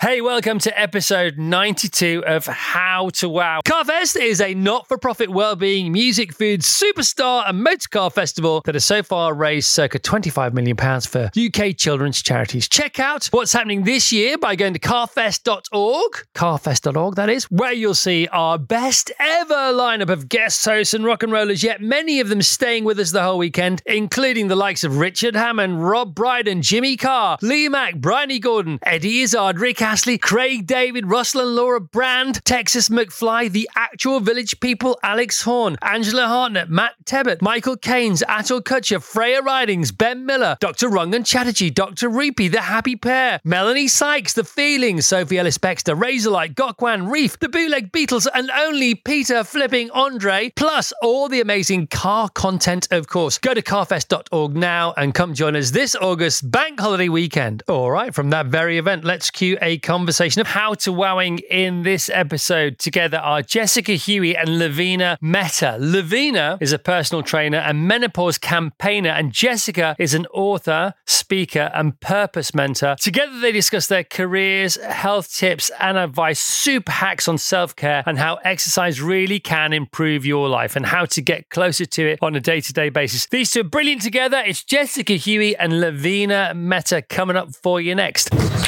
Hey, welcome to episode 92 of How to Wow. Carfest is a not for profit well-being music, food, superstar, and motorcar festival that has so far raised circa £25 million for UK children's charities. Check out what's happening this year by going to carfest.org, carfest.org, that is, where you'll see our best ever lineup of guest hosts and rock and rollers, yet many of them staying with us the whole weekend, including the likes of Richard Hammond, Rob Brydon, Jimmy Carr, Lee Mack, Bryony Gordon, Eddie Izzard, Rick Astley, Craig David, Russell and Laura Brand, Texas McFly, The Actual Village People, Alex Horne, Angela Hartnett, Matt Tebbutt, Michael Caines, Atul Kochhar, Freya Ridings, Ben Miller, Dr. Rangan Chatterjee, Dr. Reapy, The Happy Pear, Melanie Sykes, The Feelings, Sophie Ellis Bextor, Razorlight, Gok Wan, Reef, The Bootleg Beatles, and only Peter Flipping Andre, plus all the amazing car content, of course. Go to carfest.org now and come join us this August bank holiday weekend. All right, from that very event, let's cue a conversation of how to wowing in this episode. Together are Jessica Huie and Lavina Mehta. Lavina is a personal trainer and menopause campaigner, and Jessica is an author, speaker, and purpose mentor. Together, they discuss their careers, health tips, and advice, super hacks on self care, and how exercise really can improve your life and how to get closer to it on a day to day basis. These two are brilliant together. It's Jessica Huie and Lavina Mehta coming up for you next.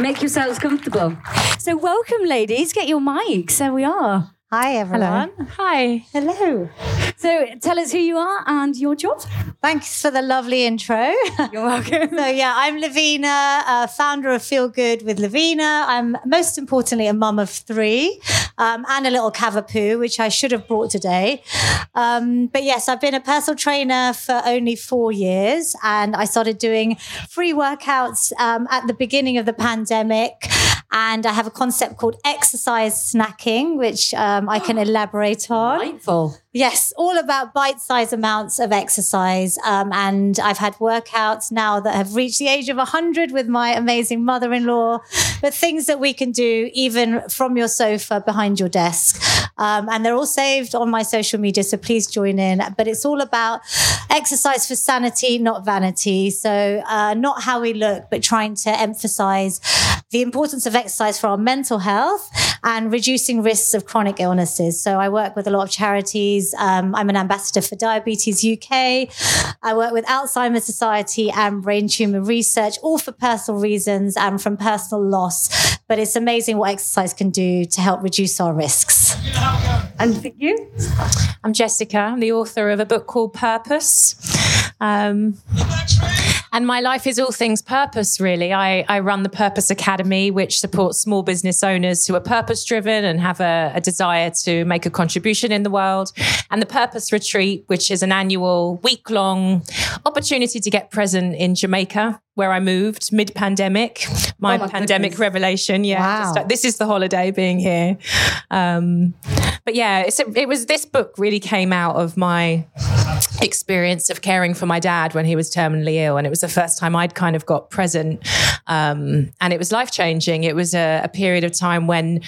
Make yourselves comfortable. So, welcome, ladies. Get your mics. There we are. Hi, everyone. Hi. Hello. So, tell us who you are and your job. Thanks for the lovely intro. You're welcome. so, yeah, I'm Lavina, uh, founder of Feel Good with Lavina. I'm most importantly a mum of three um, and a little cavapoo, which I should have brought today. Um, but yes, I've been a personal trainer for only four years and I started doing free workouts um, at the beginning of the pandemic. And I have a concept called exercise snacking, which um, I can elaborate on. Mindful. Yes, all about bite sized amounts of exercise. Um, and I've had workouts now that have reached the age of 100 with my amazing mother in law, but things that we can do even from your sofa behind your desk. Um, and they're all saved on my social media, so please join in. But it's all about exercise for sanity, not vanity. So, uh, not how we look, but trying to emphasize the importance of exercise for our mental health and reducing risks of chronic illnesses. So, I work with a lot of charities. Um, I'm an ambassador for Diabetes UK. I work with Alzheimer's Society and Brain Tumor Research, all for personal reasons and from personal loss. But it's amazing what exercise can do to help reduce our risks. And you? I'm Jessica. I'm the author of a book called Purpose. Um, and my life is all things purpose, really. I, I run the Purpose Academy, which supports small business owners who are purpose driven and have a, a desire to make a contribution in the world. And the Purpose Retreat, which is an annual week long opportunity to get present in Jamaica, where I moved mid pandemic. My, Oh my pandemic goodness. revelation. Yeah. Wow. Just- this is the holiday being here. Um, but yeah, a, it was this book really came out of my experience of caring for my dad when he was terminally ill. And it was the first time I'd kind of got present. Um, and it was life changing. It was a, a period of time when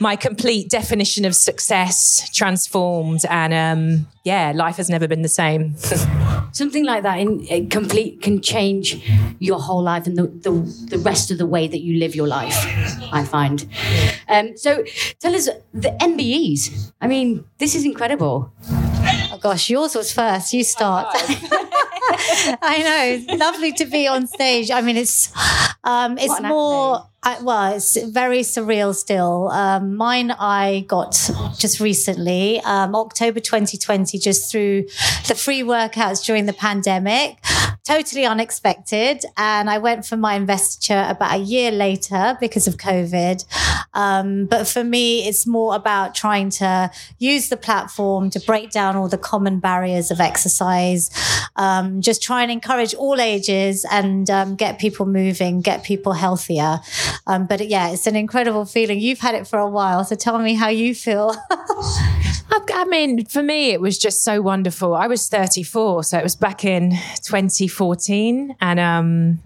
my complete definition of success transformed. And um, yeah, life has never been the same. Something like that in, complete can change your whole life and the, the, the rest of the way that you live your life, I find. Um, so, tell us the MBEs. I mean, this is incredible. Oh gosh, yours was first. You start. I know. Lovely to be on stage. I mean, it's um, it's more. I, well, it's very surreal still. Um, mine I got just recently, um, October 2020, just through the free workouts during the pandemic. Totally unexpected. And I went for my investiture about a year later because of COVID. Um, but for me, it's more about trying to use the platform to break down all the common barriers of exercise, um, just try and encourage all ages and um, get people moving, get people healthier. Um, but yeah, it's an incredible feeling. You've had it for a while, so tell me how you feel. I mean, for me, it was just so wonderful. I was 34, so it was back in 2014. And um,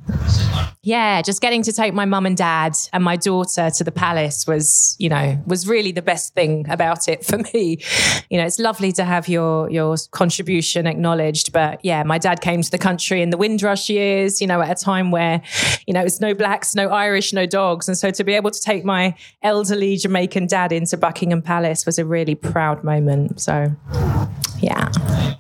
yeah, just getting to take my mum and dad and my daughter to the palace was, you know, was really the best thing about it for me. You know, it's lovely to have your your contribution acknowledged, but yeah, my dad came to the country in the Windrush years, you know, at a time where, you know, it's no blacks, no Irish, no dogs, and so to be able to take my elderly Jamaican dad into Buckingham Palace was a really proud moment. So, yeah.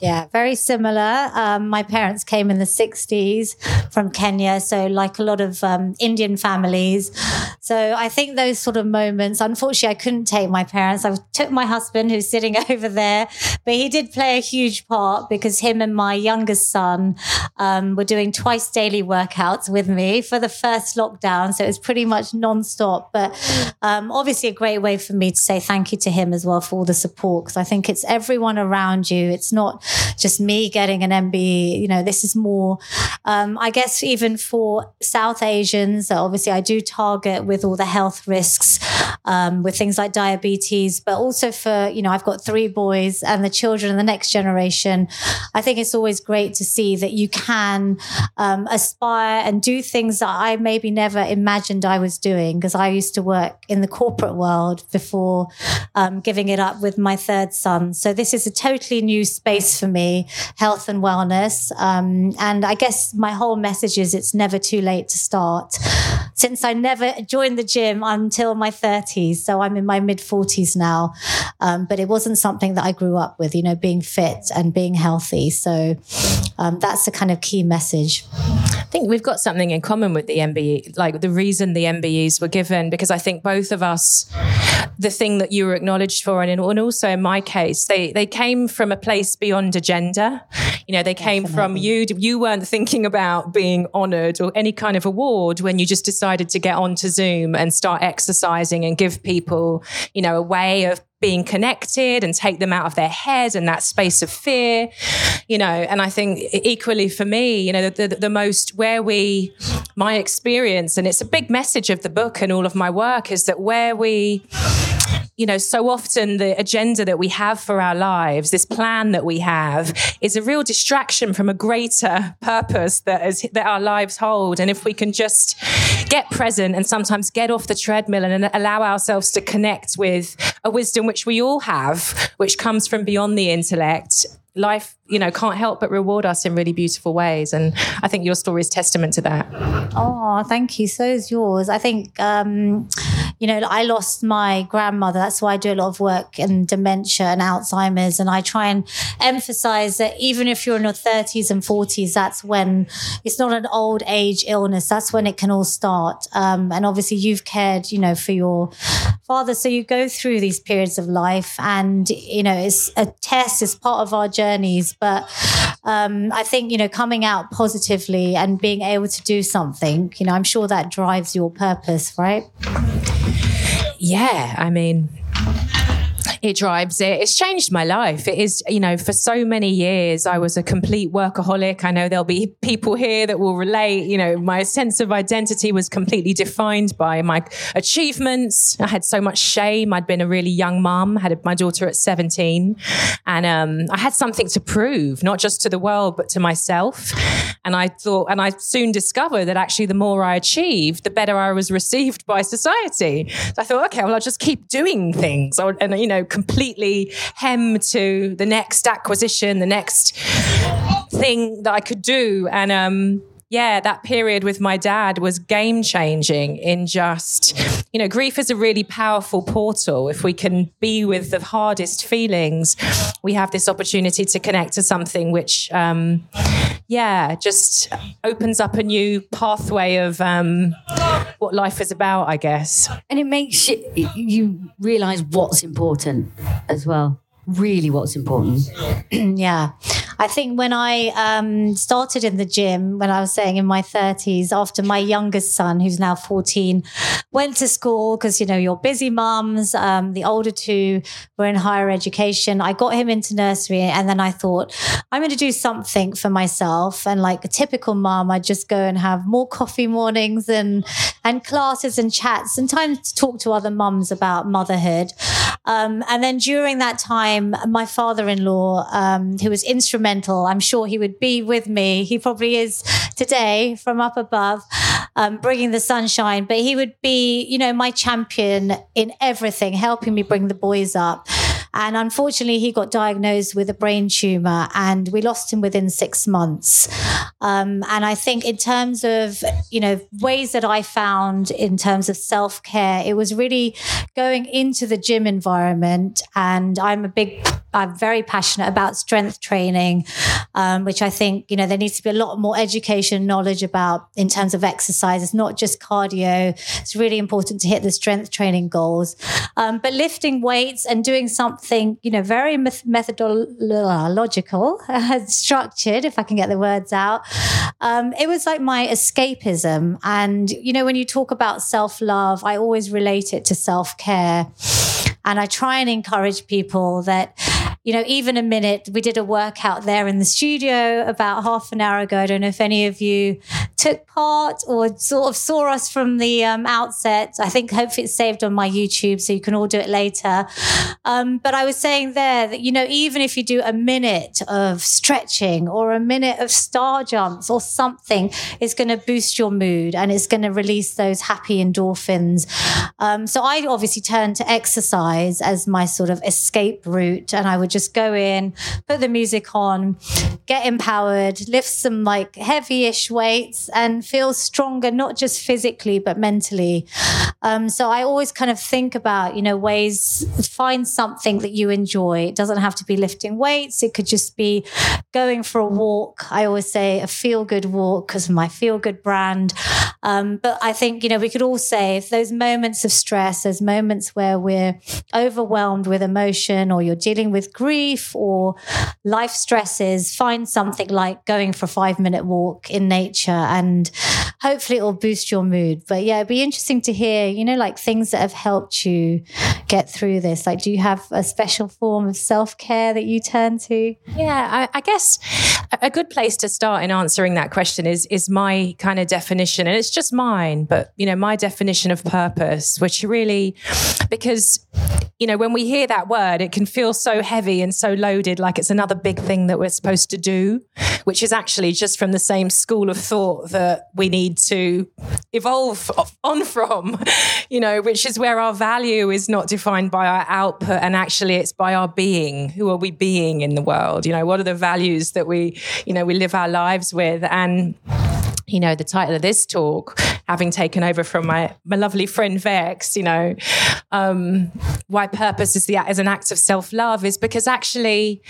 Yeah, very similar. Um, my parents came in the 60s from Kenya, so like a lot of um, Indian families. So I think those sort of moments, unfortunately, I couldn't take my parents. I took my husband, who's sitting over there, but he did play a huge part because him and my youngest son um, were doing twice daily workouts with me for the first lockdown. So it was pretty much nonstop. But um, obviously, a great way for me to say thank you to him as well for all the support because I think it's everyone around you. It's not just me getting an MBE. You know, this is more, um, I guess, even for South Asians. Obviously, I do target with all the health risks um, with things like diabetes, but also for, you know, I've got three boys and the children and the next generation. I think it's always great to see that you can um, aspire and do things that I maybe never imagined I was doing because I used to work in the corporate world before um, giving it up with my third son. So this is a totally new space for me, health and wellness. Um, and I guess my whole message is it's never too late to start. Since I never joined the gym until my 30s, so I'm in my mid 40s now. Um, but it wasn't something that I grew up with, you know, being fit and being healthy. So um, that's the kind of key message. I think we've got something in common with the MBE, like the reason the MBEs were given, because I think both of us, the thing that you were acknowledged for, and, in, and also in my case, they they came from a place beyond agenda. You know, they came Definitely. from you. You weren't thinking about being honoured or any kind of award when you just decided to get onto Zoom and start exercising and give people, you know, a way of being connected and take them out of their head and that space of fear, you know. And I think equally for me, you know, the, the, the, most where we, my experience, and it's a big message of the book and all of my work is that where we, you know, so often the agenda that we have for our lives, this plan that we have, is a real distraction from a greater purpose that is that our lives hold. And if we can just get present and sometimes get off the treadmill and allow ourselves to connect with a wisdom which we all have, which comes from beyond the intellect, life, you know, can't help but reward us in really beautiful ways. And I think your story is testament to that. Oh, thank you. So is yours. I think um, you know, I lost my grandmother. That's why I do a lot of work in dementia and Alzheimer's. And I try and emphasize that even if you're in your 30s and 40s, that's when it's not an old age illness. That's when it can all start. Um, and obviously, you've cared, you know, for your father. So you go through these periods of life, and, you know, it's a test, it's part of our journeys. But um, I think, you know, coming out positively and being able to do something, you know, I'm sure that drives your purpose, right? Yeah, I mean, it drives it. It's changed my life. It is, you know, for so many years, I was a complete workaholic. I know there'll be people here that will relate. You know, my sense of identity was completely defined by my achievements. I had so much shame. I'd been a really young mum, had my daughter at 17, and um, I had something to prove, not just to the world, but to myself. And I thought, and I soon discovered that actually the more I achieved, the better I was received by society. So I thought, okay, well, I'll just keep doing things. And, you know, completely hem to the next acquisition, the next thing that I could do. And um, yeah, that period with my dad was game changing in just, you know, grief is a really powerful portal. If we can be with the hardest feelings, we have this opportunity to connect to something which, um, yeah, just opens up a new pathway of um, what life is about, I guess. And it makes you, you realize what's important as well really what's important. yeah. I think when I um, started in the gym, when I was saying in my 30s, after my youngest son, who's now 14, went to school because, you know, you're busy mums. Um, the older two were in higher education. I got him into nursery and then I thought, I'm going to do something for myself. And like a typical mom, I'd just go and have more coffee mornings and, and classes and chats and time to talk to other mums about motherhood. Um, and then during that time, my father-in-law, um, who was instrumental, I'm sure he would be with me. He probably is today from up above, um, bringing the sunshine. But he would be, you know, my champion in everything, helping me bring the boys up. And unfortunately, he got diagnosed with a brain tumor and we lost him within six months. Um, and I think, in terms of, you know, ways that I found in terms of self care, it was really going into the gym environment. And I'm a big I'm very passionate about strength training, um, which I think, you know, there needs to be a lot more education, knowledge about in terms of exercise. It's not just cardio. It's really important to hit the strength training goals. Um, but lifting weights and doing something, you know, very methodological, structured, if I can get the words out. Um, it was like my escapism. And, you know, when you talk about self love, I always relate it to self care. And I try and encourage people that, you know, even a minute, we did a workout there in the studio about half an hour ago. I don't know if any of you took part or sort of saw us from the um, outset. I think hopefully it's saved on my YouTube so you can all do it later. Um, but I was saying there that, you know, even if you do a minute of stretching or a minute of star jumps or something, it's going to boost your mood and it's going to release those happy endorphins. Um, so I obviously turned to exercise as my sort of escape route and I would just go in, put the music on, get empowered, lift some like heavy-ish weights and feel stronger, not just physically, but mentally. Um, so I always kind of think about, you know, ways, find something that you enjoy. It doesn't have to be lifting weights. It could just be going for a walk. I always say a feel good walk because of my feel good brand. Um, but I think, you know, we could all say if those moments of stress, those moments where we're overwhelmed with emotion or you're dealing with grief or life stresses, find something like going for a five minute walk in nature and hopefully it will boost your mood. But yeah, it'd be interesting to hear, you know, like things that have helped you get through this. Like, do you have a special form of self care that you turn to? Yeah, I, I guess a good place to start in answering that question is is my kind of definition, and it's just mine, but you know, my definition of purpose, which really, because you know, when we hear that word, it can feel so heavy and so loaded, like it's another big thing that we're supposed to do, which is actually just from the same school of thought that we need to evolve on from, you know, which is where our value is not defined by our output and actually it's by our being. Who are we being in the world? You know, what are the values that we, you know, we live our lives with? And, you know, the title of this talk, having taken over from my, my lovely friend Vex, you know, um, why purpose is the is an act of self love is because actually,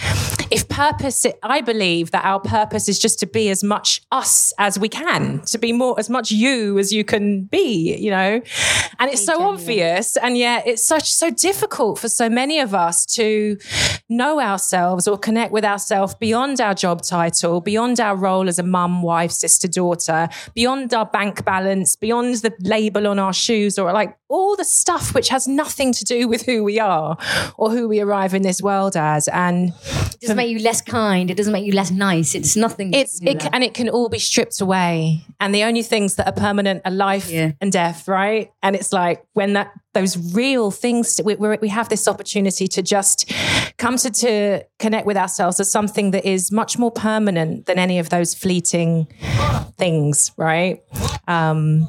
if purpose, I believe that our purpose is just to be as much us as we can, to be more as much you as you can be, you know, and it's so genuine. obvious, and yet it's such so difficult for so many of us to know ourselves or connect with ourselves beyond our job title, beyond our role as a mum, wife, sister, daughter, beyond our bank balance, beyond the label on our shoes, or like all the stuff which has nothing to do with who we are or who we arrive in this world as. And it doesn't make you less kind. It doesn't make you less nice. It's nothing. It's it, and it can all be stripped away. And the only things that are permanent are life yeah. and death, right? And it's like when that those real things we, we have this opportunity to just come to, to connect with ourselves as something that is much more permanent than any of those fleeting things, right? Um,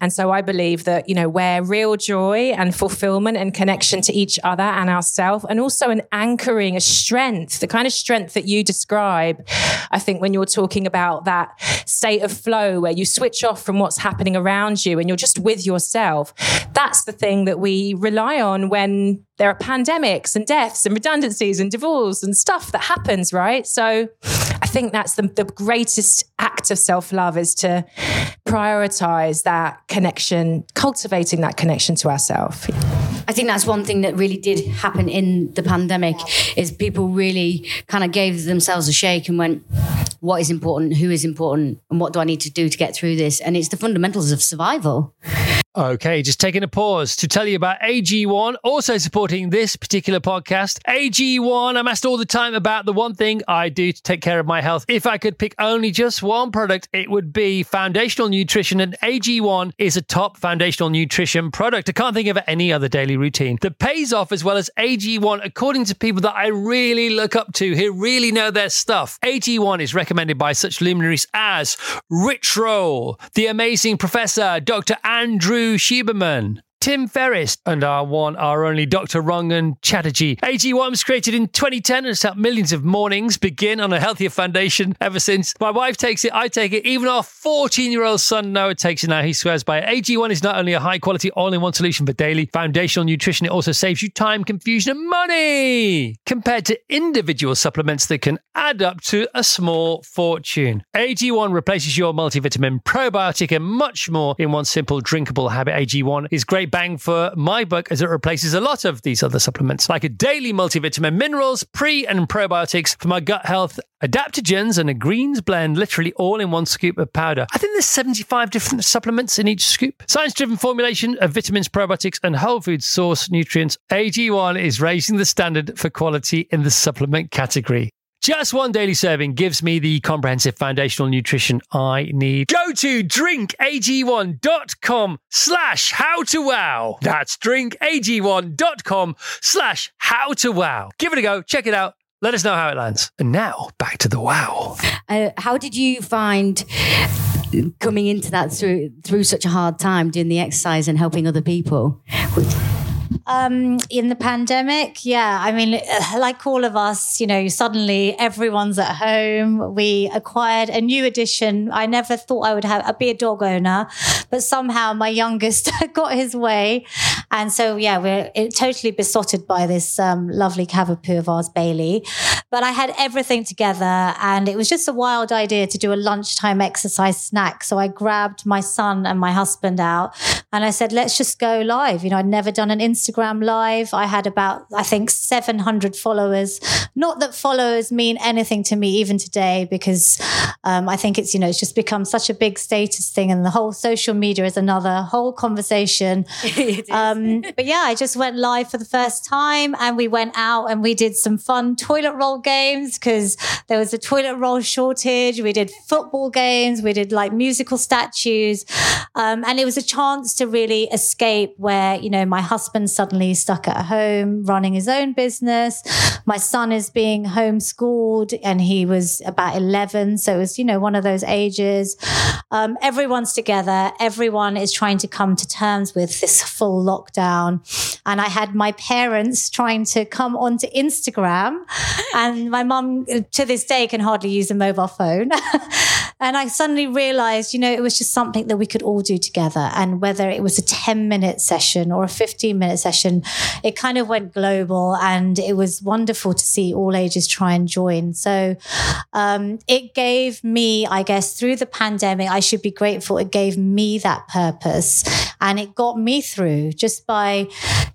and so I believe that, you know, where real joy and fulfillment and connection to each other and ourselves, and also an anchoring, a strength, the kind of strength that you describe, I think when you're talking about that state of flow where you switch off from what's happening around you and you're just with yourself, that's the thing that we rely on when there are pandemics and deaths and redundancies and divorce and stuff that happens, right? So think that's the, the greatest act of self love is to prioritize that connection, cultivating that connection to ourselves. I think that's one thing that really did happen in the pandemic is people really kind of gave themselves a shake and went, what is important, who is important, and what do I need to do to get through this? And it's the fundamentals of survival. Okay, just taking a pause to tell you about AG1, also supporting this particular podcast. AG1, I'm asked all the time about the one thing I do to take care of my health. If I could pick only just one product, it would be foundational nutrition, and AG1 is a top foundational nutrition product. I can't think of any other daily routine that pays off as well as AG1, according to people that I really look up to who really know their stuff. AG1 is recommended by such luminaries as Rich Roll, the amazing professor, Dr. Andrew Huberman. Tim Ferriss and our one, our only Dr. Rangan Chatterjee. AG1 was created in 2010 and has helped millions of mornings begin on a healthier foundation ever since. My wife takes it, I take it, even our 14 year old son Noah takes it now. He swears by it. AG1 is not only a high quality all in one solution for daily foundational nutrition, it also saves you time, confusion, and money compared to individual supplements that can add up to a small fortune. AG1 replaces your multivitamin, probiotic, and much more in one simple drinkable habit. AG1 is great bang for my buck as it replaces a lot of these other supplements, like a daily multivitamin, minerals, pre and probiotics for my gut health, adaptogens, and a greens blend, literally all in one scoop of powder. I think there's 75 different supplements in each scoop. Science driven formulation of vitamins, probiotics, and whole food source nutrients. AG1 is raising the standard for quality in the supplement category. Just one daily serving gives me the comprehensive foundational nutrition I need. Go to drinkag1.com slash how to wow. That's drinkag1.com slash how to wow. Give it a go. Check it out. Let us know how it lands. And now back to the wow. Uh, how did you find coming into that through through such a hard time, doing the exercise and helping other people? Um, in the pandemic, yeah. I mean, uh, like all of us, you know, suddenly everyone's at home. We acquired a new addition. I never thought I would have be a dog owner, but somehow my youngest got his way, and so yeah, we're totally besotted by this um, lovely cavapoo of ours, Bailey. But I had everything together, and it was just a wild idea to do a lunchtime exercise snack. So I grabbed my son and my husband out, and I said, "Let's just go live." You know, I'd never done an Instagram live. I had about, I think, 700 followers. Not that followers mean anything to me even today, because um, I think it's, you know, it's just become such a big status thing. And the whole social media is another whole conversation. um, but yeah, I just went live for the first time and we went out and we did some fun toilet roll games because there was a toilet roll shortage. We did football games. We did like musical statues. Um, and it was a chance to really escape where, you know, my husband suddenly stuck at home running his own business. My son is being homeschooled and he was about 11. So it was, you know, one of those ages. Um, everyone's together. Everyone is trying to come to terms with this full lockdown. Down and I had my parents trying to come onto Instagram and my mum to this day can hardly use a mobile phone. and I suddenly realized, you know, it was just something that we could all do together. And whether it was a 10 minute session or a 15 minute session, it kind of went global and it was wonderful to see all ages try and join. So um, it gave me, I guess, through the pandemic, I should be grateful. It gave me that purpose and it got me through just by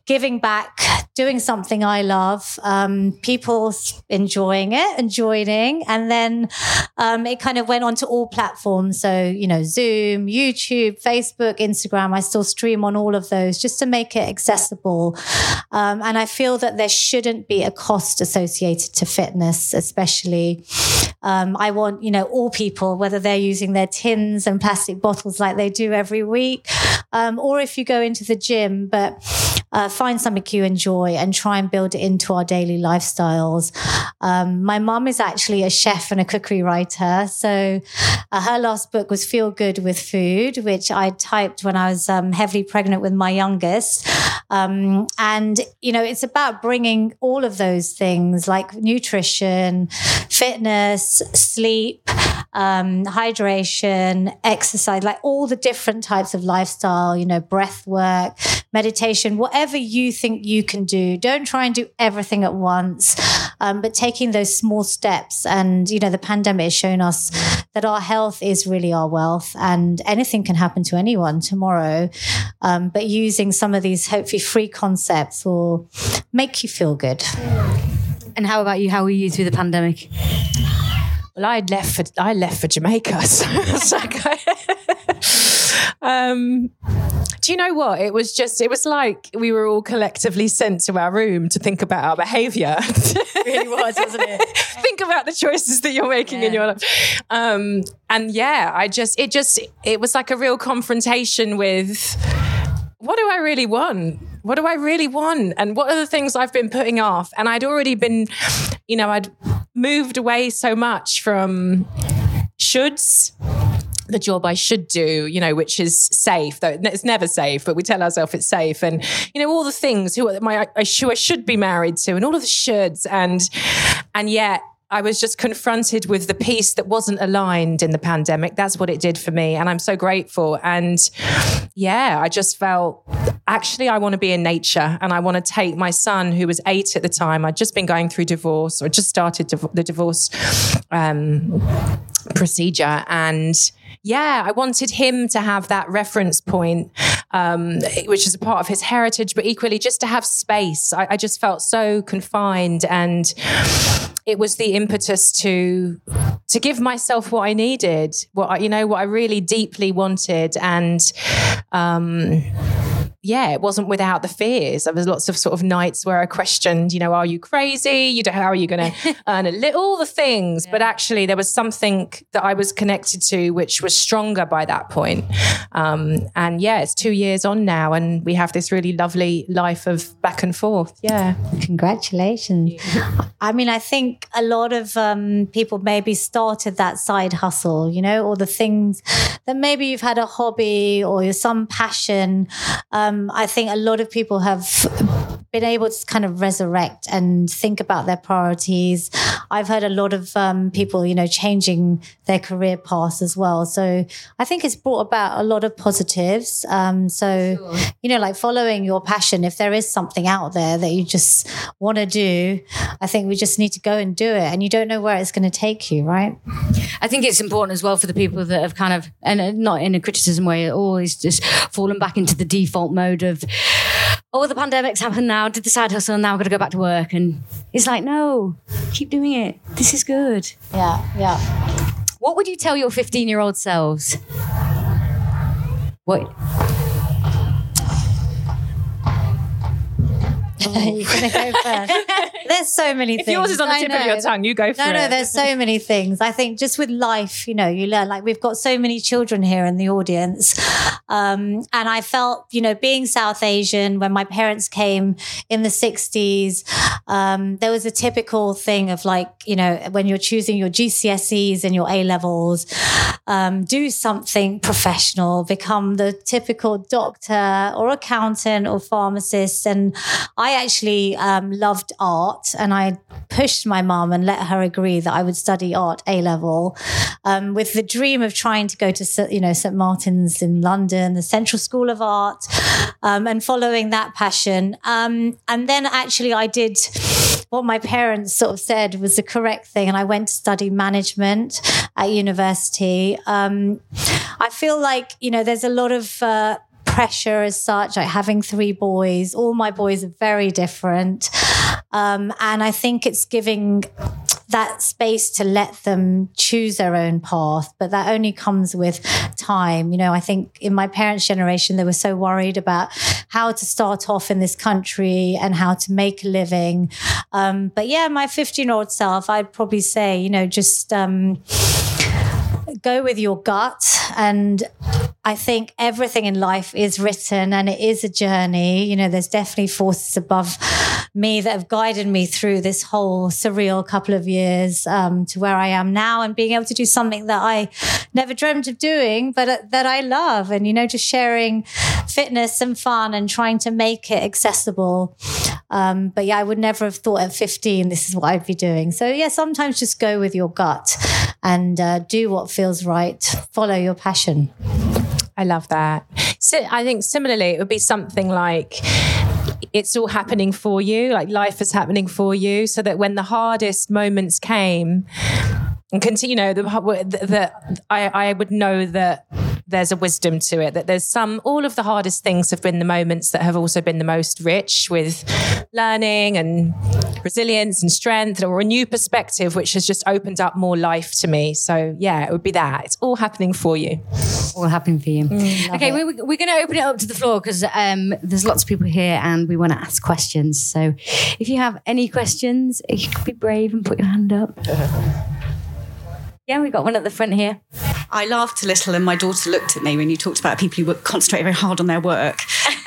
giving back, doing something I love, um, people enjoying it and joining. And then um, it kind of went on to all platforms. So, you know, Zoom, YouTube, Facebook, Instagram. I still stream on all of those just to make it accessible. Um, and I feel that there shouldn't be a cost associated to fitness, especially. Um, I want, you know, all people, whether they're using their tins and plastic bottles like they do every week, um, or if you go into the gym, but uh, find something you enjoy and try and build it into our daily lifestyles. Um, my mum is actually a chef and a cookery writer. So uh, her last book was Feel Good with Food, which I typed when I was um, heavily pregnant with my youngest. Um, and, you know, it's about bringing all of those things like nutrition, fitness, sleep, um, hydration, exercise, like all the different types of lifestyle, you know, breath work, meditation, whatever you think you can do. Don't try and do everything at once, um, but taking those small steps. And, you know, the pandemic has shown us that our health is really our wealth and anything can happen to anyone tomorrow. Um, but using some of these hopefully free concepts will make you feel good. And how about you? How were you through the pandemic? Well, I left for I left for Jamaica, so, Um, do you know what? It was just, it was like we were all collectively sent to our room to think about our behavior. really was, wasn't it? think about the choices that you're making yeah. in your life. Um, and yeah, I just, it just, it was like a real confrontation with what do I really want? What do I really want? And what are the things I've been putting off? And I'd already been, you know, I'd moved away so much from shoulds the job I should do, you know, which is safe, though it's never safe, but we tell ourselves it's safe. And, you know, all the things who my, I, who I should be married to and all of the shoulds. And, and yet I was just confronted with the piece that wasn't aligned in the pandemic. That's what it did for me. And I'm so grateful. And yeah, I just felt actually, I want to be in nature and I want to take my son, who was eight at the time. I'd just been going through divorce or just started the divorce um, procedure. And yeah, I wanted him to have that reference point, um, which is a part of his heritage, but equally just to have space. I, I just felt so confined and it was the impetus to to give myself what I needed, what I, you know, what I really deeply wanted, and um, yeah, it wasn't without the fears. There was lots of sort of nights where I questioned, you know, are you crazy? You don't, how are you going to earn a little, all the things. Yeah. But actually, there was something that I was connected to, which was stronger by that point. Um, and yeah, it's two years on now, and we have this really lovely life of back and forth. Yeah. Congratulations. I mean, I think a lot of um, people maybe started that side hustle, you know, or the things that maybe you've had a hobby or some passion. Um, um, I think a lot of people have been able to kind of resurrect and think about their priorities. I've heard a lot of um, people, you know, changing their career paths as well. So I think it's brought about a lot of positives. Um, so, sure. you know, like following your passion, if there is something out there that you just want to do, I think we just need to go and do it. And you don't know where it's going to take you, right? I think it's important as well for the people that have kind of, and not in a criticism way at all, is just fallen back into the default mode mode of, oh, the pandemic's happened now, did the side hustle, now I've got to go back to work. And it's like, no, keep doing it. This is good. Yeah, yeah. What would you tell your 15 year old selves? What? You're to go first. There's so many if things. yours is on the tip of your tongue, you go for no, it. No, no, there's so many things. I think just with life, you know, you learn. Like we've got so many children here in the audience, um, and I felt, you know, being South Asian when my parents came in the '60s, um, there was a typical thing of like, you know, when you're choosing your GCSEs and your A levels, um, do something professional, become the typical doctor or accountant or pharmacist, and I actually um, loved art and I pushed my mom and let her agree that I would study art A level um, with the dream of trying to go to, you know, St. Martin's in London, the Central School of Art, um, and following that passion. Um, and then actually I did what my parents sort of said was the correct thing. And I went to study management at university. Um, I feel like, you know, there's a lot of, uh, pressure as such, like having three boys. All my boys are very different. Um, and I think it's giving that space to let them choose their own path, but that only comes with time. You know, I think in my parents' generation, they were so worried about how to start off in this country and how to make a living. Um, but yeah, my 15 year old self, I'd probably say, you know, just, um, go with your gut. And I think everything in life is written and it is a journey. You know, there's definitely forces above me that have guided me through this whole surreal couple of years um, to where I am now and being able to do something that I never dreamt of doing, but uh, that I love. And, you know, just sharing fitness and fun and trying to make it accessible. Um, but yeah, I would never have thought at 15 this is what I'd be doing. So yeah, sometimes just go with your gut and uh, do what feels right. Follow your passion. I love that. So I think similarly, it would be something like it's all happening for you, like life is happening for you, so that when the hardest moments came, and continue, you know, the, the, I, I would know that there's a wisdom to it that there's some all of the hardest things have been the moments that have also been the most rich with learning and resilience and strength or a new perspective, which has just opened up more life to me. So yeah, it would be that. It's all happening for you. All happening for you. Mm, okay, we're, we're going to open it up to the floor because um, there's lots of people here and we want to ask questions. So if you have any questions, you can be brave and put your hand up. Yeah, we've got one at the front here. I laughed a little, and my daughter looked at me when you talked about people who work, concentrate very hard on their work.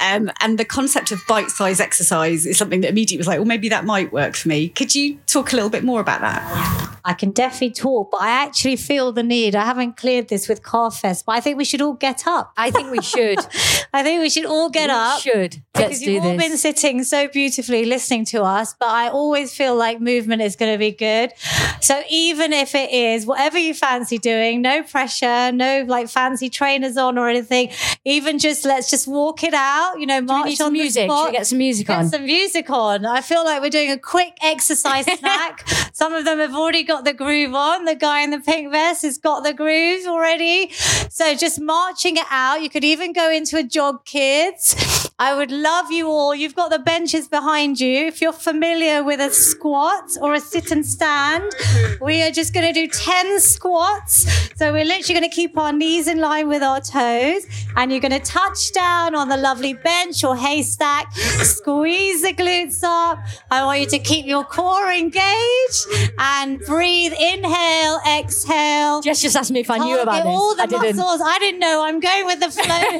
Um, and the concept of bite size exercise is something that immediately was like, well, maybe that might work for me. Could you talk a little bit more about that? I can definitely talk, but I actually feel the need. I haven't cleared this with Carfest, but I think we should all get up. I think we should. I think we should all get we up. Should. Because Let's you've do all this. been sitting so beautifully listening to us, but I always feel like movement is going to be good. So even if it is whatever you fancy doing, no pressure, no like fancy trainers on or anything, even just let's just walk it out, you know, march on the music. Should spot. we get some music Get on? some music on. I feel like we're doing a quick exercise snack. Some of them have already got the groove on. The guy in the pink vest has got the groove already. So just marching it out. You could even go into a jog, kids. I would love you all. You've got the benches behind you. If you're familiar with a squat or a sit and stand, we are just going to do 10 squats. So we're literally going to keep our knees in line with our toes and you're going to touch down on the lovely bench or haystack. Squeeze the glutes up. I want you to keep your core engaged and breathe. Inhale, exhale. Jess just asked me if I knew about this. all the I didn't. muscles. I didn't know. I'm going with the flow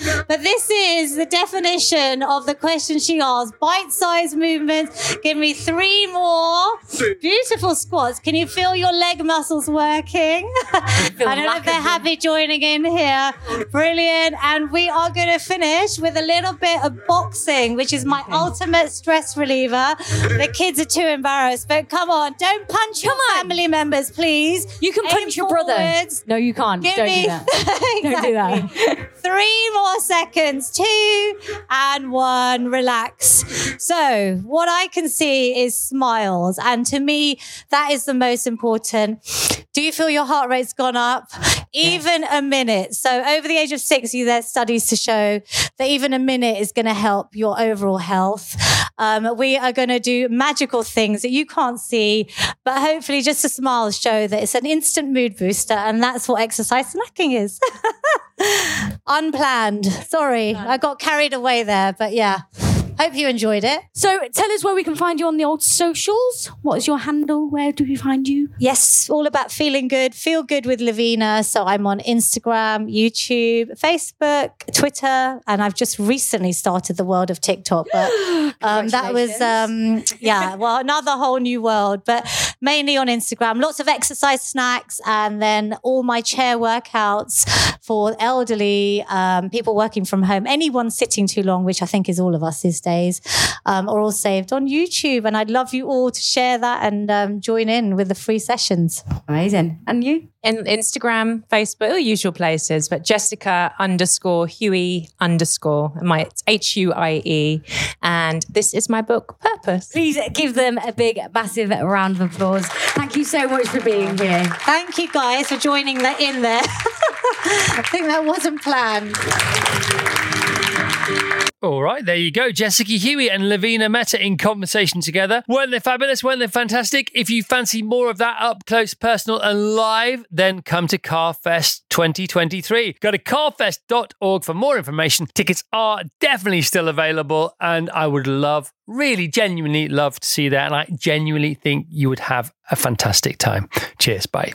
here. but this is the definition of the question she asked. Bite-sized movements. Give me three more beautiful squats. Can you feel your leg muscles working? I don't know if they're happy joining in here. Brilliant. And we are going to finish with a little bit of boxing, which is my ultimate stress reliever. The kids are too embarrassed, but come on, don't punch your family members, please. You can Aim punch your brother. No, you can't. Give Don't me do that. Don't do that. Three more seconds. Two and one. Relax. So, what I can see is smiles. And to me, that is the most important. Do you feel your heart rate's gone up? Even a minute. So, over the age of 60, there's studies to show that even a minute is going to help your overall health. Um, we are going to do magical things that you can't see, but hopefully just a smile show that it's an instant mood booster. And that's what exercise snacking is. Unplanned. Sorry, I got carried away there, but yeah. Hope you enjoyed it. So tell us where we can find you on the old socials. What is your handle? Where do we find you? Yes, all about feeling good. Feel good with Lavina. So I'm on Instagram, YouTube, Facebook, Twitter, and I've just recently started the world of TikTok. But um, that was, um, yeah, well, another whole new world, but mainly on Instagram. Lots of exercise snacks, and then all my chair workouts for elderly um, people working from home. Anyone sitting too long, which I think is all of us these days, um, are all saved on YouTube. And I'd love you all to share that and um, join in with the free sessions. Amazing. And you? In Instagram, Facebook, all usual places, but Jessica underscore Huie underscore, my it's H U I E. And this is my book, Purpose. Please give them a big, massive round of applause. Thank you so much for being here. Thank you guys for joining that in there. I think that wasn't planned. All right, there you go. Jessica Huie and Lavina Mehta in conversation together. Weren't they fabulous? Weren't they fantastic? If you fancy more of that up close, personal, and live, then come to Carfest 2023. Go to carfest.org for more information. Tickets are definitely still available, and I would love, really genuinely love to see that. And I genuinely think you would have a fantastic time. Cheers. Bye.